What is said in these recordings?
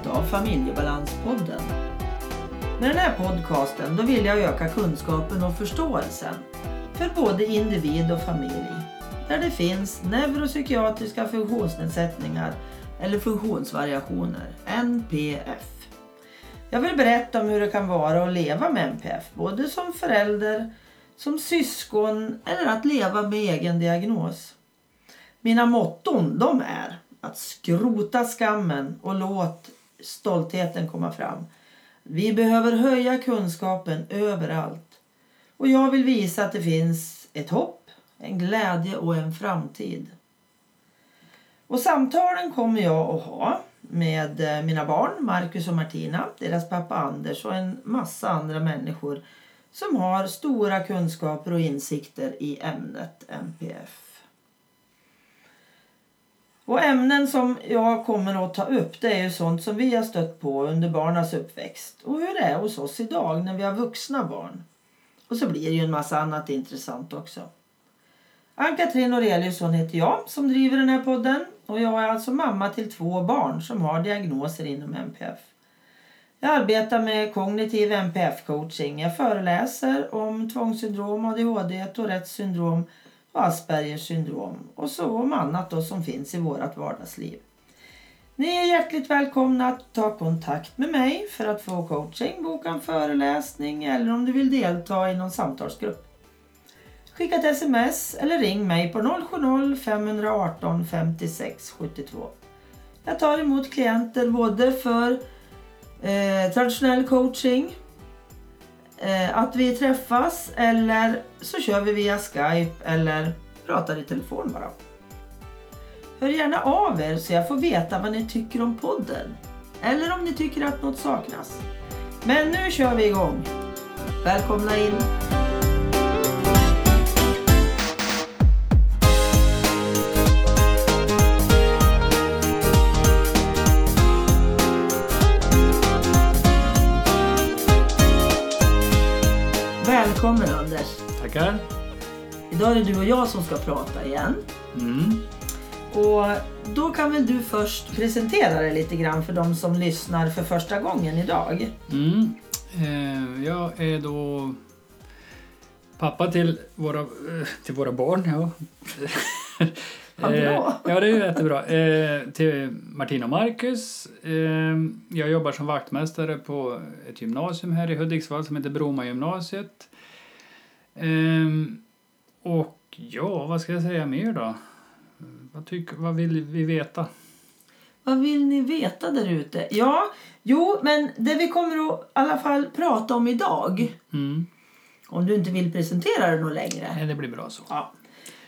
avsnittet av Familjebalanspodden. Med den här podcasten då vill jag öka kunskapen och förståelsen för både individ och familj. Där det finns neuropsykiatriska funktionsnedsättningar eller funktionsvariationer, NPF. Jag vill berätta om hur det kan vara att leva med NPF, både som förälder, som syskon eller att leva med egen diagnos. Mina motton de är att skrota skammen och låt stoltheten komma fram. Vi behöver höja kunskapen överallt. Och jag vill visa att det finns ett hopp, en glädje och en framtid. Och samtalen kommer jag att ha med eh, mina barn Marcus och Martina, deras pappa Anders och en massa andra människor som har stora kunskaper och insikter i ämnet NPF. Och ämnen som jag kommer att ta upp det är ju sånt som vi har stött på under barnas uppväxt och hur det är hos oss idag när vi har vuxna barn. Och så blir det ju en massa annat intressant också. Ann-Katrin Aureliusson heter jag som driver den här podden och jag är alltså mamma till två barn som har diagnoser inom MPF. Jag arbetar med kognitiv MPF-coaching. Jag föreläser om tvångssyndrom, ADHD, Tourettes syndrom Aspergers syndrom och så om annat då som finns i vårt vardagsliv. Ni är hjärtligt välkomna att ta kontakt med mig för att få coaching, boka en föreläsning eller om du vill delta i någon samtalsgrupp. Skicka ett sms eller ring mig på 070-518 56 72. Jag tar emot klienter både för eh, traditionell coaching, eh, att vi träffas eller så kör vi via Skype eller pratar i telefon bara. Hör gärna av er så jag får veta vad ni tycker om podden. Eller om ni tycker att något saknas. Men nu kör vi igång. Välkomna in! Tackar. Idag är det du och jag som ska prata igen. Mm. Och då kan väl du först presentera dig lite grann för de som lyssnar för första gången idag. Mm. Eh, jag är då pappa till våra, eh, till våra barn. Ja. Vad bra. Eh, ja, det är jättebra. Eh, till Martina och Marcus. Eh, jag jobbar som vaktmästare på ett gymnasium här i Hudiksvall som heter Bromma gymnasiet. Eh, och ja, vad ska jag säga mer då? Vad, tycker, vad vill vi veta? Vad vill ni veta där ute? Ja, jo, men det vi kommer att i alla fall prata om idag, Mm. om du inte vill presentera det något längre, Ja, det blir bra så. ja,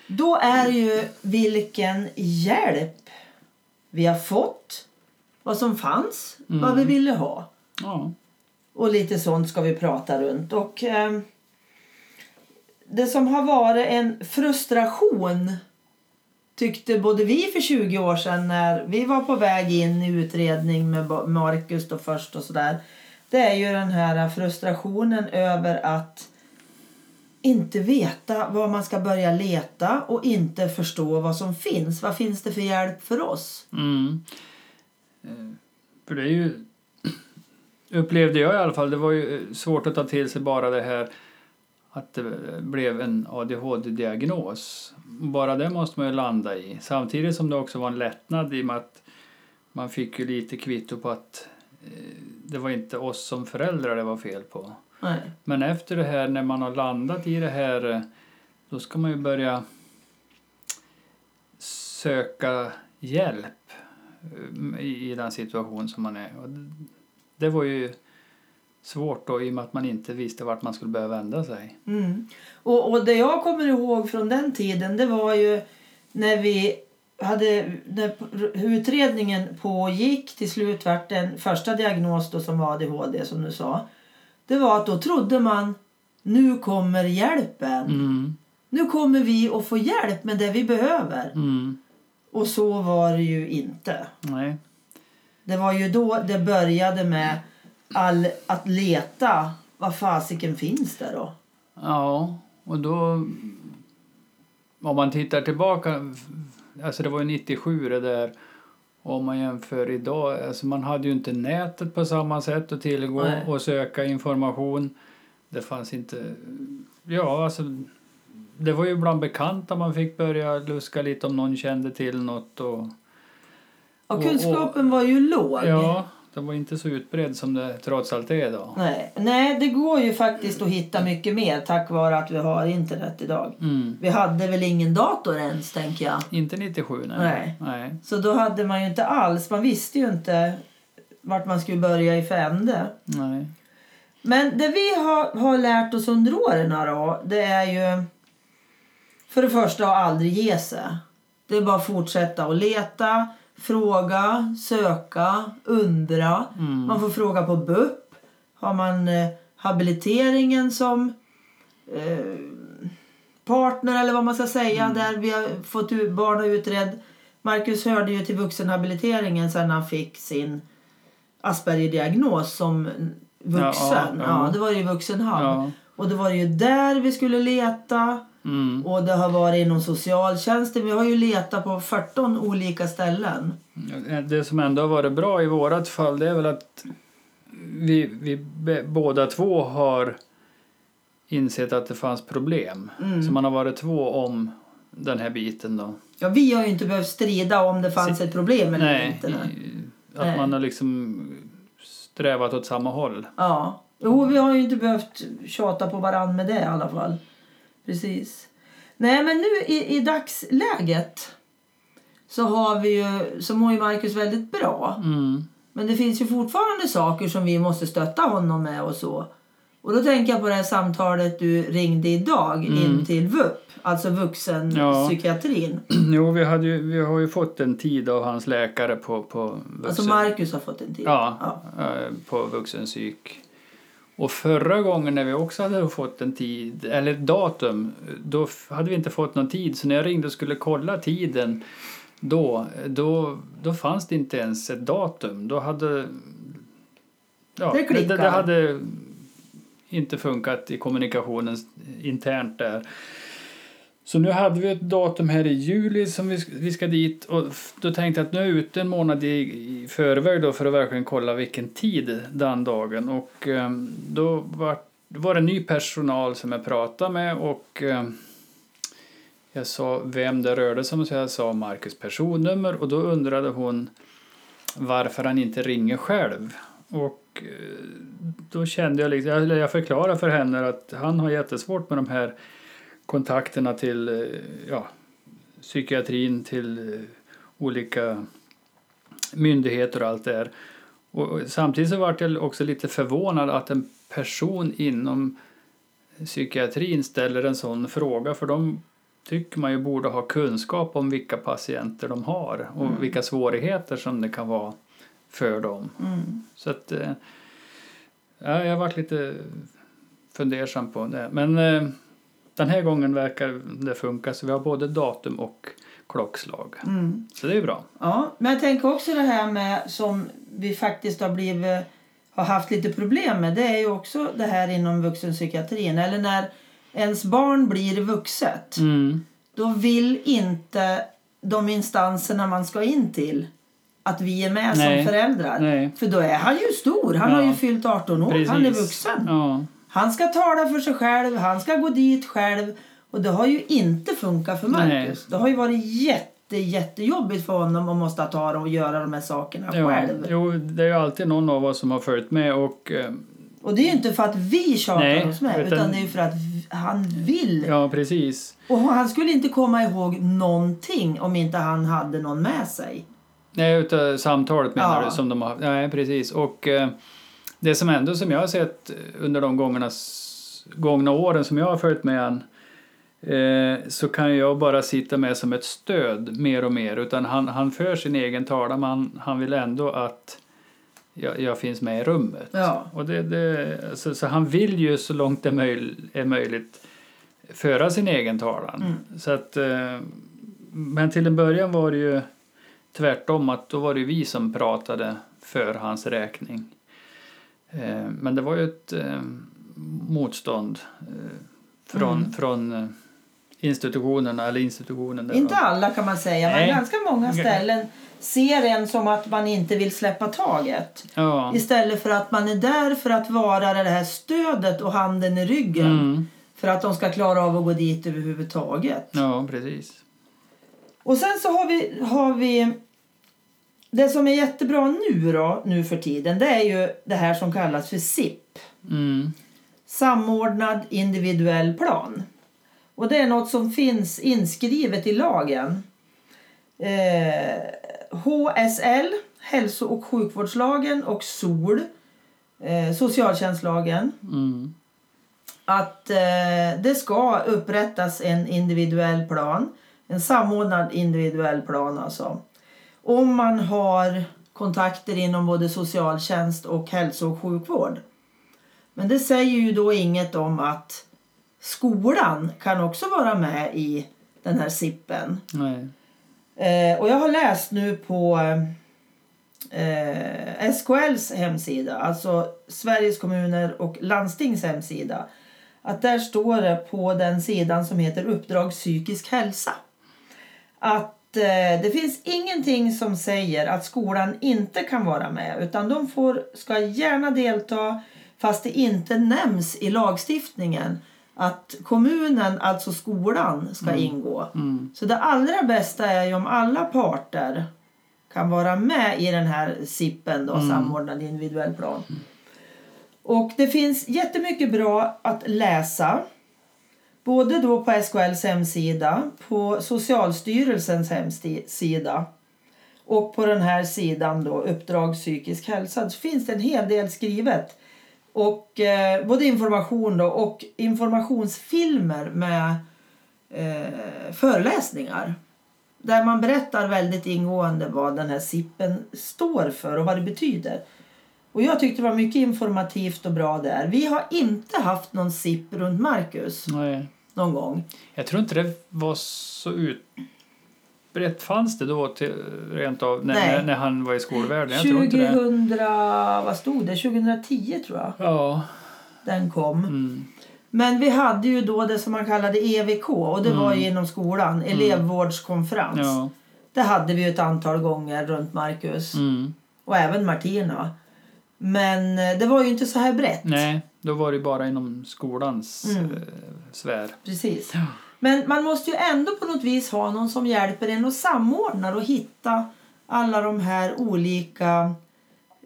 då är ju vilken hjälp vi har fått, vad som fanns, vad vi ville ha. Ja. Och lite sånt ska vi prata runt. Och eh, det som har varit en frustration tyckte både vi för 20 år sedan när vi var på väg in i utredning med Marcus då först och sådär. Det är ju den här frustrationen över att inte veta var man ska börja leta och inte förstå vad som finns. Vad finns det för hjälp för oss? Mm. Eh, för det är ju, upplevde jag i alla fall, det var ju eh, svårt att ta till sig bara det här att det blev en ADHD-diagnos. Bara det måste man ju landa i. Samtidigt som det också var en lättnad i och med att man fick ju lite kvitto på att eh, det var inte oss som föräldrar det var fel på. Nej. Men efter det här, när man har landat i det här, eh, då ska man ju börja söka hjälp eh, i, den situation som man är. Och det var ju svårt då i och med att man inte visste vart man skulle börja vända sig. Mm. Och, och det jag kommer ihåg från den tiden det var ju när vi hade när utredningen pågick till slut vart den första diagnos då som var ADHD som du sa. Det var att då trodde man nu kommer hjälpen. Mm. Nu kommer vi att få hjälp med det vi behöver. Mm. Och så var det ju inte. Nej. Det var ju då det började med all, att leta. Vad fasiken finns det då? Ja, och då... Om man tittar tillbaka, alltså det var ju 97 det där. Om man jämför idag, alltså man hade ju inte nätet på samma sätt att tillgå Nej. och söka information. Det fanns inte, ja alltså det var ju bland bekanta man fick börja luska lite om någon kände till något och Och Och- kunskapen var ju låg. ja, den var inte så utbredd som det trots allt är idag. Nej. Nej, det går ju faktiskt att hitta mycket mer tack vare att vi har internet idag. Mm. Vi hade väl ingen dator ens, tänker jag. Inte 97 nej. Nej. nej. Så då hade man ju inte alls, man visste ju inte vart man skulle börja i för ände. nej. Men det vi har, har lärt oss under åren då, det är ju för det första att aldrig ge sig. Det är bara att fortsätta att leta, fråga, söka, undra. Mm. Man får fråga på BUP. Har man eh, habiliteringen som eh, partner eller vad man ska säga där vi har fått ut, barn utredd. Marcus hörde ju till vuxenhabiliteringen sen han fick sin Asperger-diagnos som vuxen. Ja, Ja, ja, ja. det var ju vuxenhab. Ja. Och det var ju där vi skulle leta. Mm. Och det har varit inom socialtjänsten. Vi har ju letat på 14 olika ställen. Det som ändå har varit bra i vårat fall det är väl att vi, vi båda två har insett att det fanns problem. Mm. Så man har varit två om den här biten då. Ja, vi har ju inte behövt strida om det fanns ett problem eller Nej, inte. Att Nej. man har liksom strävat åt samma håll. Ja. Jo, vi har ju inte behövt tjata på varann med det i alla fall. Precis. Nej, men nu i, i dagsläget så har vi ju, så mår ju Marcus väldigt bra. Mm. Men det finns ju fortfarande saker som vi måste stötta honom med och så. Och då tänker jag på det här samtalet du ringde idag in till VUP, alltså Ja. vuxenpsykiatrin. Jo, vi, hade ju, vi har ju fått en tid av hans läkare på, på vuxen, Alltså Marcus har fått en tid. ja, Ja. eh, på vuxenpsyk. Och förra gången när vi också hade fått en tid, eller datum, då hade vi inte fått någon tid. Så när jag ringde och skulle kolla tiden då, då, då fanns det inte ens ett datum. Då hade... Ja, Det det, det hade inte funkat i kommunikationen internt där. Så nu hade vi ett datum här i juli som vi, vi ska dit och då tänkte jag att nu är jag ute en månad i, i förväg då för att verkligen kolla vilken tid den dagen och ehm, då var, var det ny personal som jag pratade med och ehm, jag sa vem det rörde sig om så jag sa Marcus personnummer och då undrade hon varför han inte ringer själv. Och eh, då kände jag liksom, jag förklarade för henne att han har jättesvårt med de här kontakterna till eh, ja, psykiatrin, till eh, olika myndigheter och allt det där. Och samtidigt så vart jag också lite förvånad att en person inom psykiatrin ställer en sån fråga för de tycker man ju borde ha kunskap om vilka patienter de har och vilka svårigheter som det kan vara för dem. Mm. Så att eh, ja, jag varit lite fundersam på det. Men den här gången verkar det funka så vi har både datum och klockslag. Mm. Så det är bra. Ja, men jag tänker också det här med som vi faktiskt har blivit har haft lite problem med. Det är ju också det här inom vuxenpsykiatrin. Eller när ens barn blir vuxet. Mm. Då vill inte de instanserna man ska in till att vi är med Nej. som föräldrar. Nej. För då är han ju stor. Han Ja. har ju fyllt 18 år. Precis. Han är vuxen. Ja. Han ska tala för sig själv. Han ska gå dit själv. Och det har ju inte funkat för Marcus. Nej. Det har ju varit jätte, jättejobbigt för honom att måste ta och göra de här sakerna Ja, själv. jo, det är ju alltid någon av oss som har följt med och eh, Och det är ju inte för att vi tjatar Nej, oss med. utan- Utan det är ju för att han vill. ja, precis. Och han skulle inte komma ihåg någonting om inte han hade någon med sig. Nej, utav samtalet menar Ja. du som de har Nej, precis. Och eh, det som ändå som jag har sett under de gångna, s- gångna åren som jag har följt med han eh, så kan jag bara sitta med som ett stöd mer och mer. Utan han, han för sin egen talan men han, han vill ändå att jag, jag finns med i rummet. Ja. Och det, det, så, så han vill ju så långt det är, möj, är möjligt föra sin egen talan. Mm. Så att, eh, men till en början var det ju tvärtom att då var det vi som pratade för hans räkning. Eh, men det var ju ett eh, motstånd eh, från, Mm. från institutionerna eller institutionen. Där, Inte alla kan man säga, men Nej. ganska många ställen ser en som att man inte vill släppa taget. Ja. Istället för att man är där för att vara det här stödet och handen i ryggen. Mm. För att de ska klara av att gå dit överhuvudtaget. ja, precis. Och sen så har vi, har vi det som är jättebra nu då, nu för tiden, det är ju det här som kallas för SIP. Mm. Samordnad individuell plan. Och det är något som finns inskrivet i lagen. Eh, HSL, hälso och sjukvårdslagen och SOL, eh, socialtjänstlagen. Mm. Att eh, det ska upprättas en individuell plan. En samordnad individuell plan alltså. Om man har kontakter inom både socialtjänst och hälso och sjukvård. Men det säger ju då inget om att skolan kan också vara med i den här SIPen. Nej. Eh, och jag har läst nu på eh, SKLs hemsida, alltså Sveriges kommuner och landstings hemsida. Att där står det på den sidan som heter Uppdrag psykisk hälsa. Att eh, det finns ingenting som säger att skolan inte kan vara med. Utan de får, ska gärna delta fast det inte nämns i lagstiftningen att kommunen, alltså skolan, ska ingå. Mm. Så det allra bästa är ju om alla parter kan vara med i den här SIPen, då, samordnad individuell plan. Och det finns jättemycket bra att läsa. Både då på SKLs hemsida, på Socialstyrelsens hemsida och på den här sidan då, Uppdrag psykisk hälsa, så finns det en hel del skrivet. Och eh, både information då och informationsfilmer med eh, föreläsningar. Där man berättar väldigt ingående vad den här SIPen står för och vad det betyder. Och jag tyckte det var mycket informativt och bra där. Vi har inte haft någon SIP runt Marcus Nej. någon gång. Jag tror inte det var så utbrett. Fanns det då till, rent av när, Nej. när, han var i skolvärlden? Jag tror inte det. 2000, vad stod det? 2010 tror jag Ja. den kom. Mm. Men vi hade ju då det som man kallade EVK och det var ju inom skolan, elevvårdskonferens. Ja. Det hade vi ett antal gånger runt Marcus Mm. och även Martina. Men eh, det var ju inte så här brett. Nej, då var det bara inom skolans Mm. eh, sfär. Precis. Men man måste ju ändå på något vis ha någon som hjälper en och samordnar och hitta alla de här olika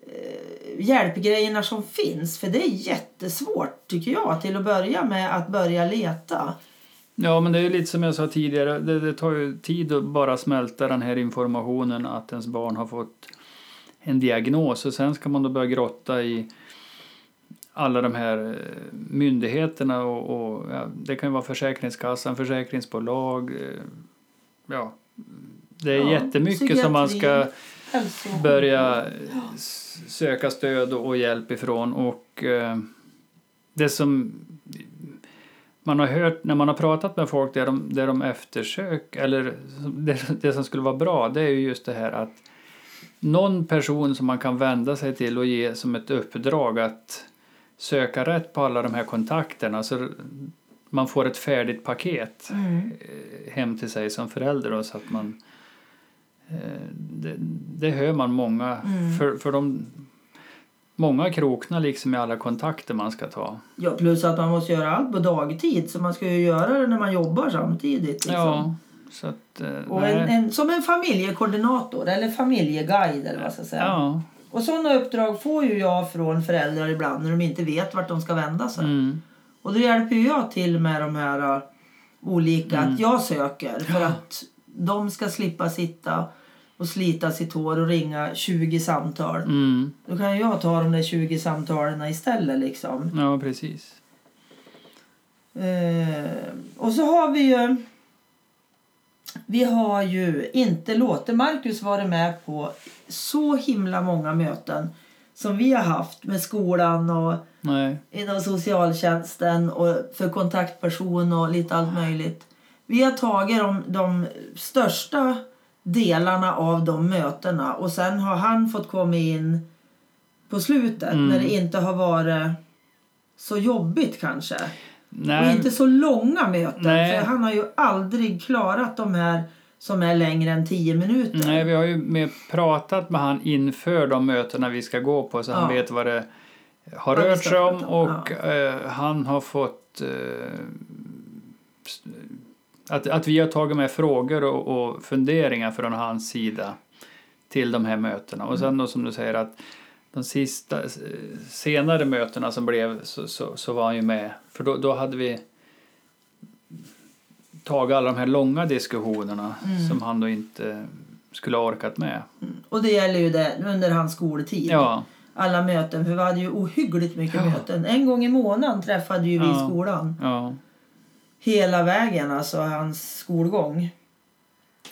eh, hjälpgrejerna som finns. För det är jättesvårt tycker jag till att börja med att börja leta. Ja, men det är ju lite som jag sa tidigare. Det, det tar ju tid att bara smälta den här informationen att ens barn har fått en diagnos och sen ska man då börja grotta i alla de här eh, myndigheterna och, och ja, det kan ju vara Försäkringskassan, försäkringsbolag. eh, Ja, det är Ja, jättemycket som man ska börja s- söka stöd och hjälp ifrån. Och eh, det som man har hört när man har pratat med folk där de, där de eftersöker, eller det, det som skulle vara bra, det är ju just det här att någon person som man kan vända sig till och ge som ett uppdrag att söka rätt på alla de här kontakterna så man får ett färdigt paket Mm. eh, hem till sig som förälder då, så att man eh, det, det hör man många Mm. för, för de många kroknar liksom i alla kontakter man ska ta. Ja, plus att man måste göra allt på dagtid. Så man ska ju göra det när man jobbar samtidigt. Liksom. Ja, så att eh, Och en, en, som en familjekoordinator eller familjeguide eller vad ska säga. ja, Och sådana uppdrag får ju jag från föräldrar ibland när de inte vet vart de ska vända sig. mm, Och då hjälper jag till med de här uh, olika, Mm. att jag söker för att de ska slippa sitta och slita sitt hår och ringa 20 samtal. mm, Då kan jag ta de där 20 samtalen istället liksom. ja precis. Eh, och så har vi ju vi har ju inte låtit Marcus vara med på så himla många möten som vi har haft med skolan och Nej, inom socialtjänsten och för kontaktperson och lite allt möjligt. Vi har tagit de, de största delarna av de mötena och sen har han fått komma in på slutet Mm. när det inte har varit så jobbigt kanske. Nej, Och inte så långa möten. Nej. För han har ju aldrig klarat de här som är längre än 10 minuter. nej, vi har ju pratat med han inför de mötena vi ska gå på så han Ja. vet vad det har vi rört sig om och eh, han har fått eh, att, att vi har tagit med frågor och, och funderingar från hans sida till de här mötena. Och sen då som du säger att de sista eh, senare mötena som blev så, så, så var han ju med. För då, då hade vi tagit alla de här långa diskussionerna Mm. som han då inte skulle ha orkat med. Och det gäller ju det under hans skoltid. Ja, Alla möten. För vi hade ju ohyggligt mycket Ja. möten. En gång i månaden träffade ju vi Ja. skolan. Hela vägen, alltså hans skolgång.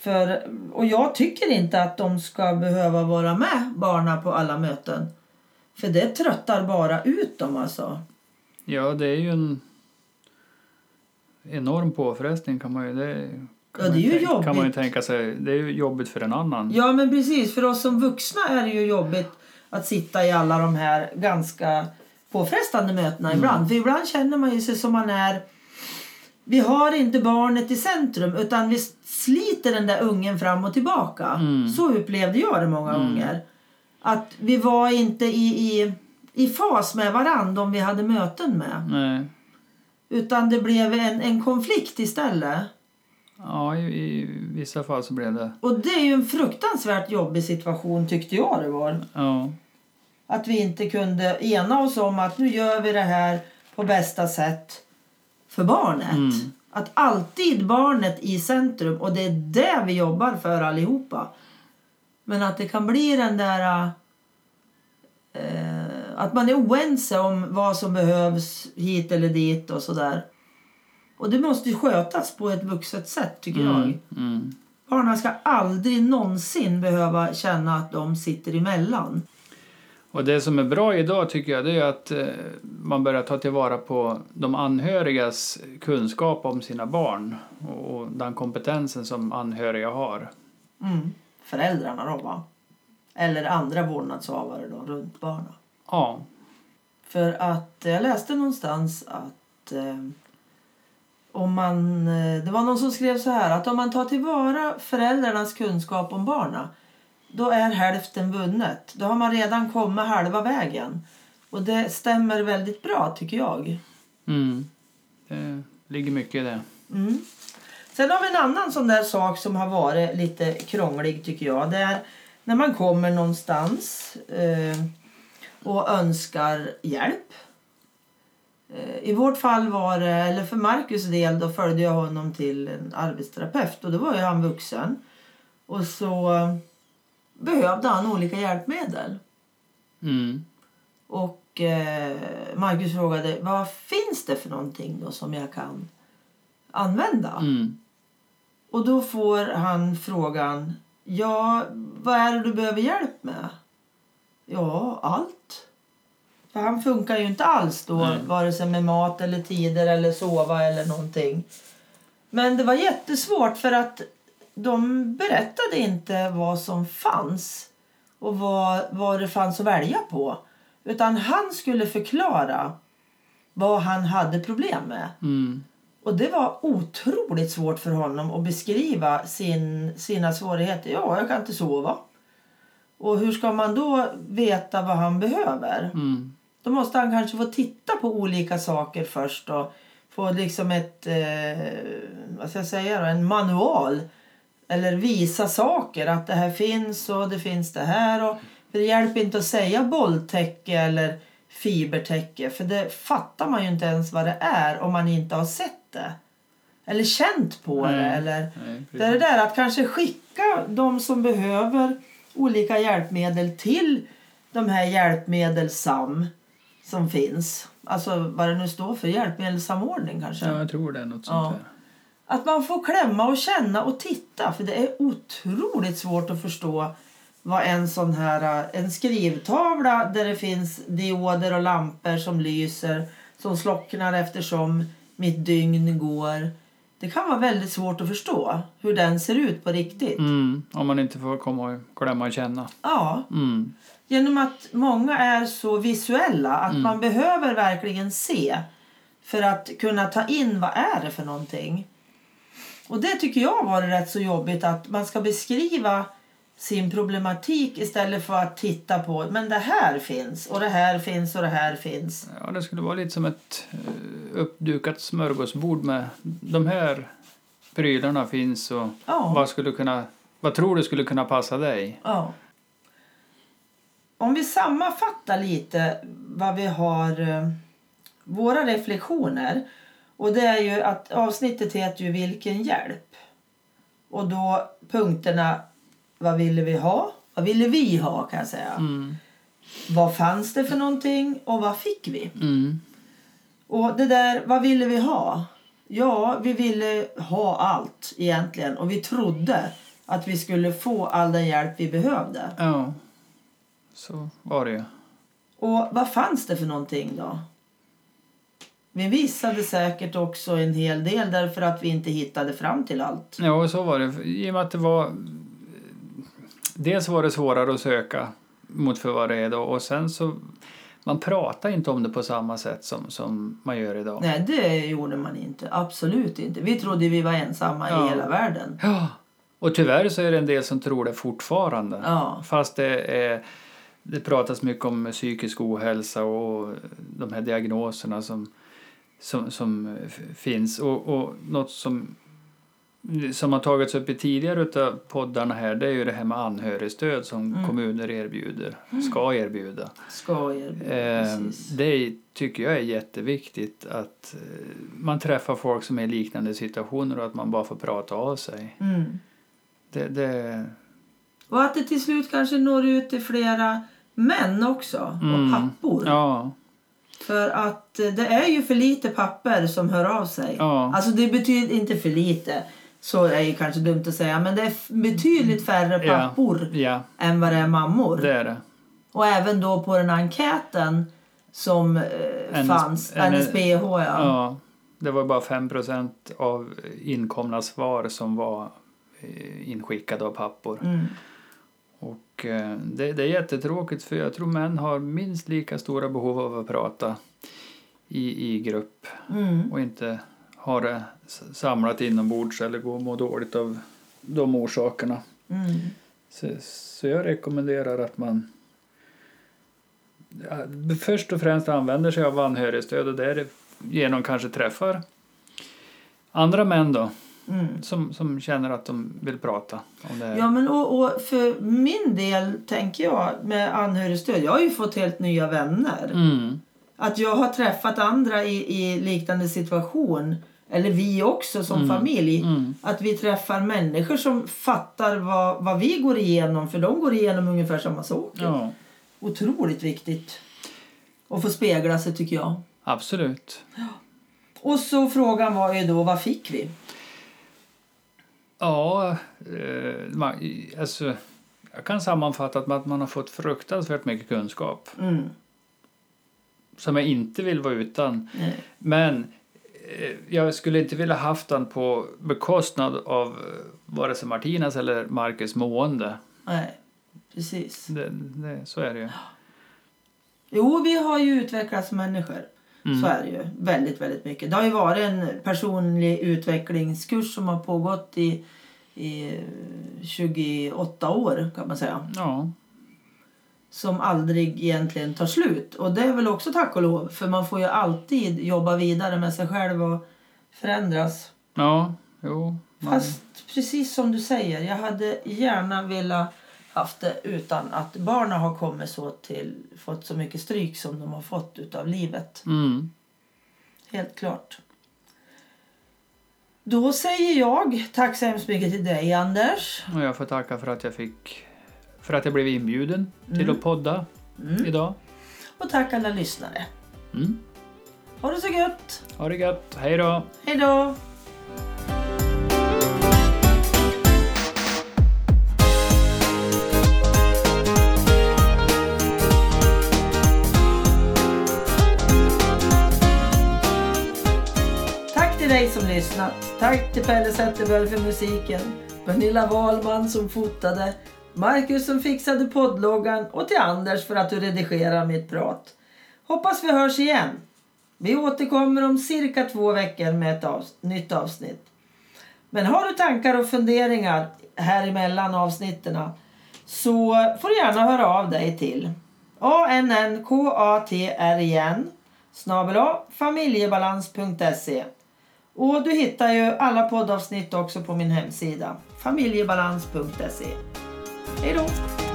För, och jag tycker inte att de ska behöva vara med, barna på alla möten. För det tröttar bara ut dem alltså. ja, det är ju en enorm påfrestning kan man ju, det, kan Ja, det är ju tänka, kan man jobbigt. tänka sig. Det är ju jobbigt för en annan. Ja men precis, för oss som vuxna är det ju jobbigt att sitta i alla de här ganska påfrestande mötena Mm. ibland. För ibland känner man ju sig som man är... Vi har inte barnet i centrum utan vi sliter den där ungen fram och tillbaka. Mm. Så upplevde jag det många Mm. gånger. Att vi var inte i, i, i fas med varandra om vi hade möten med. Nej. Utan det blev en, en konflikt istället. Ja, i, i vissa fall så blev det. Och det är ju en fruktansvärt jobbig situation tyckte jag det var. Ja, Att vi inte kunde ena oss om att nu gör vi det här på bästa sätt för barnet. Mm. Att alltid barnet i centrum och det är det vi jobbar för allihopa. Men att det kan bli den där... Eh, att man är oense om vad som behövs hit eller dit och sådär. Och det måste ju skötas på ett vuxet sätt tycker jag. mm, mm. Barnen ska aldrig någonsin behöva känna att de sitter emellan. Och det som är bra idag tycker jag det är att eh, man börjar ta tillvara på de anhörigas kunskap om sina barn och, den kompetensen som anhöriga har. Mm. Föräldrarna då va? Eller andra vårdnadshavare då runt barnen. Ja, För att jag läste någonstans att eh, om man, eh, det var någon som skrev så här att om man tar tillvara föräldrarnas kunskap om barnen då är hälften vunnet. Då har man redan kommit halva vägen. Och det stämmer väldigt bra tycker jag. mm. det ligger mycket i det. Mm. Sen har vi en annan sån där sak som har varit lite krånglig tycker jag. Det är när man kommer någonstans eh, och önskar hjälp. Eh, I vårt fall var det, eller för Marcus del, då följde jag honom till en arbetsterapeut och då var ju han vuxen. Och så behövde han olika hjälpmedel. Mm. Och eh, Marcus frågade vad finns det för någonting då som jag kan använda? Mm. Och då får han frågan, ja, vad är det du behöver hjälp med? Ja, allt. För han funkar ju inte alls då, Nej. vare sig med mat eller tider eller sova eller någonting. Men det var jättesvårt för att de berättade inte vad som fanns och vad, vad det fanns att välja på. Utan han skulle förklara vad han hade problem med. Mm. Och det var otroligt svårt för honom att beskriva sin, sina svårigheter. Ja, jag kan inte sova. Och hur ska man då veta vad han behöver? Mm. Då måste han kanske få titta på olika saker först och få liksom ett, eh, vad ska jag säga då, en manual. Eller visa saker, att det här finns och det finns det här. Och, för det hjälper inte att säga bolltäcke eller fibertäcke för det fattar man ju inte ens vad det är om man inte har sett det. Eller känt på Nej. det. Eller, Nej, det är det där att kanske skicka de som behöver olika hjälpmedel till de här hjälpmedelsam som finns. Alltså vad det nu står för, hjälpmedelssamordning kanske. Ja, jag tror det är något sånt Ja. där. Att man får klämma och känna och titta för det är otroligt svårt att förstå vad en sån här eh, en skrivtavla där det finns dioder och lampor som lyser som slocknar eftersom mitt dygn går. Det kan vara väldigt svårt att förstå hur den ser ut på riktigt. Mm. Om man inte får komma och klämma och känna. Ja, Mm. genom att många är så visuella att man behöver verkligen se för att kunna ta in vad är det för någonting. Och det tycker jag var rätt så jobbigt att man ska beskriva sin problematik istället för att titta på men det här finns och det här finns och det här finns. Ja, det skulle vara lite som ett eh, uppdukat smörgåsbord med de här prylarna finns och Ja. vad skulle kunna vad tror du skulle kunna passa dig? Ja. Om vi sammanfattar lite vad vi har eh, våra reflektioner och det är ju att avsnittet heter ju Vilken hjälp? Och då punkterna Vad ville vi ha? Vad ville vi ha kan jag säga. Mm. Vad fanns det för någonting och vad fick vi? Mm. Och det där, vad ville vi ha? Ja, vi ville ha allt egentligen och vi trodde att vi skulle få all den hjälp vi behövde. Ja, så var det ju. Och vad fanns det för någonting då? Vi missade säkert också en hel del därför att vi inte hittade fram till allt. Ja, så var det. I och med att det var... Dels var det svårare att söka mot för vad det är då och sen så... Man pratar inte om det på samma sätt som, som man gör idag. Nej, det gjorde man inte. Absolut inte. Vi trodde vi var ensamma Ja. i hela världen. Ja, och tyvärr så är det en del som tror det fortfarande. Ja. Fast det, är, det pratas mycket om psykisk ohälsa och de här diagnoserna som, som, som f- finns. Och, och något som, som har tagits upp i tidigare av poddarna här det är ju det här med anhörigstöd som Mm. kommuner erbjuder, ska erbjuda. Ska erbjuda, Eh, det tycker jag är jätteviktigt att eh, man träffar folk som är i liknande situationer och att man bara får prata av sig. Mm. Det, det, Och att det till slut kanske når ut till flera män också Mm. och pappor. ja, För att eh, det är ju för lite papper som hör av sig. Ja. Alltså det betyder inte för lite. Så är ju kanske dumt att säga. Men det är betydligt färre Ja. pappor ja, än vad det är mammor. det är det. Och även då på den enkäten som eh, NS fanns. NS NSBH ja. Ja, det var bara 5% av inkomna svar som var eh, inskickade av pappor. Mm. Och eh, det, det är jättetråkigt för jag tror män har minst lika stora behov av att prata i, i grupp Mm. och inte ha det samlat inombords eller gå och må dåligt av de orsakerna. Mm. Så, så jag rekommenderar att man först och främst använder sig av anhörigstöd och därigenom kanske träffar andra män då Mm. som, som känner att de vill prata om det. Ja, men och, och för min del tänker jag med anhörigstöd. Jag har ju fått helt nya vänner. Mm. Att jag har träffat andra i, i liknande situation. Eller vi också som familj. Mm. Att vi träffar människor som fattar vad, vad vi går igenom. För de går igenom ungefär samma saker. Ja, Otroligt viktigt. Att få spegla sig tycker jag. absolut. Och så frågan var ju då, vad fick vi? Ja, eh, man, alltså, jag kan sammanfatta med att man har fått fruktansvärt mycket kunskap Mm. som jag inte vill vara utan. Nej. Men eh, jag skulle inte vilja haft den på bekostnad av eh, vare sig Martinas eller Marcus mående. Nej, precis. Det, det, så är det ju. Jo, vi har ju utvecklats människor. Mm. Så är det ju. Väldigt, väldigt mycket. Det har ju varit en personlig utvecklingskurs som har pågått i, i 28 år kan man säga. Ja, Som aldrig egentligen tar slut. Och det är väl också tack och lov. För man får ju alltid jobba vidare med sig själv och förändras. ja, jo. Man, Fast precis som du säger, jag hade gärna velat haft det utan att barnen har kommit så till, fått så mycket stryk som de har fått utav livet. mm. Helt klart. Då säger jag tack så hemskt mycket till dig Anders. Och jag får tacka för att jag fick för att jag blev inbjuden till att podda Mm. idag. Och tack alla lyssnare. Mm. Ha det så gött. Ha det gött. Hej då! Hej då. Till dig som lyssnat. Tack till Pelle Zetterberg för musiken. Pernilla Wahlman som fotade. Marcus som fixade poddloggan och till Anders för att du redigerar mitt prat. Hoppas vi hörs igen. Vi återkommer om cirka två veckor med ett avs nytt avsnitt. Men har du tankar och funderingar här emellan avsnitten så får du gärna höra av dig till annnkatrin snabel familjebalans.se och du hittar ju alla poddavsnitt också på min hemsida familjebalans.se. Hej då!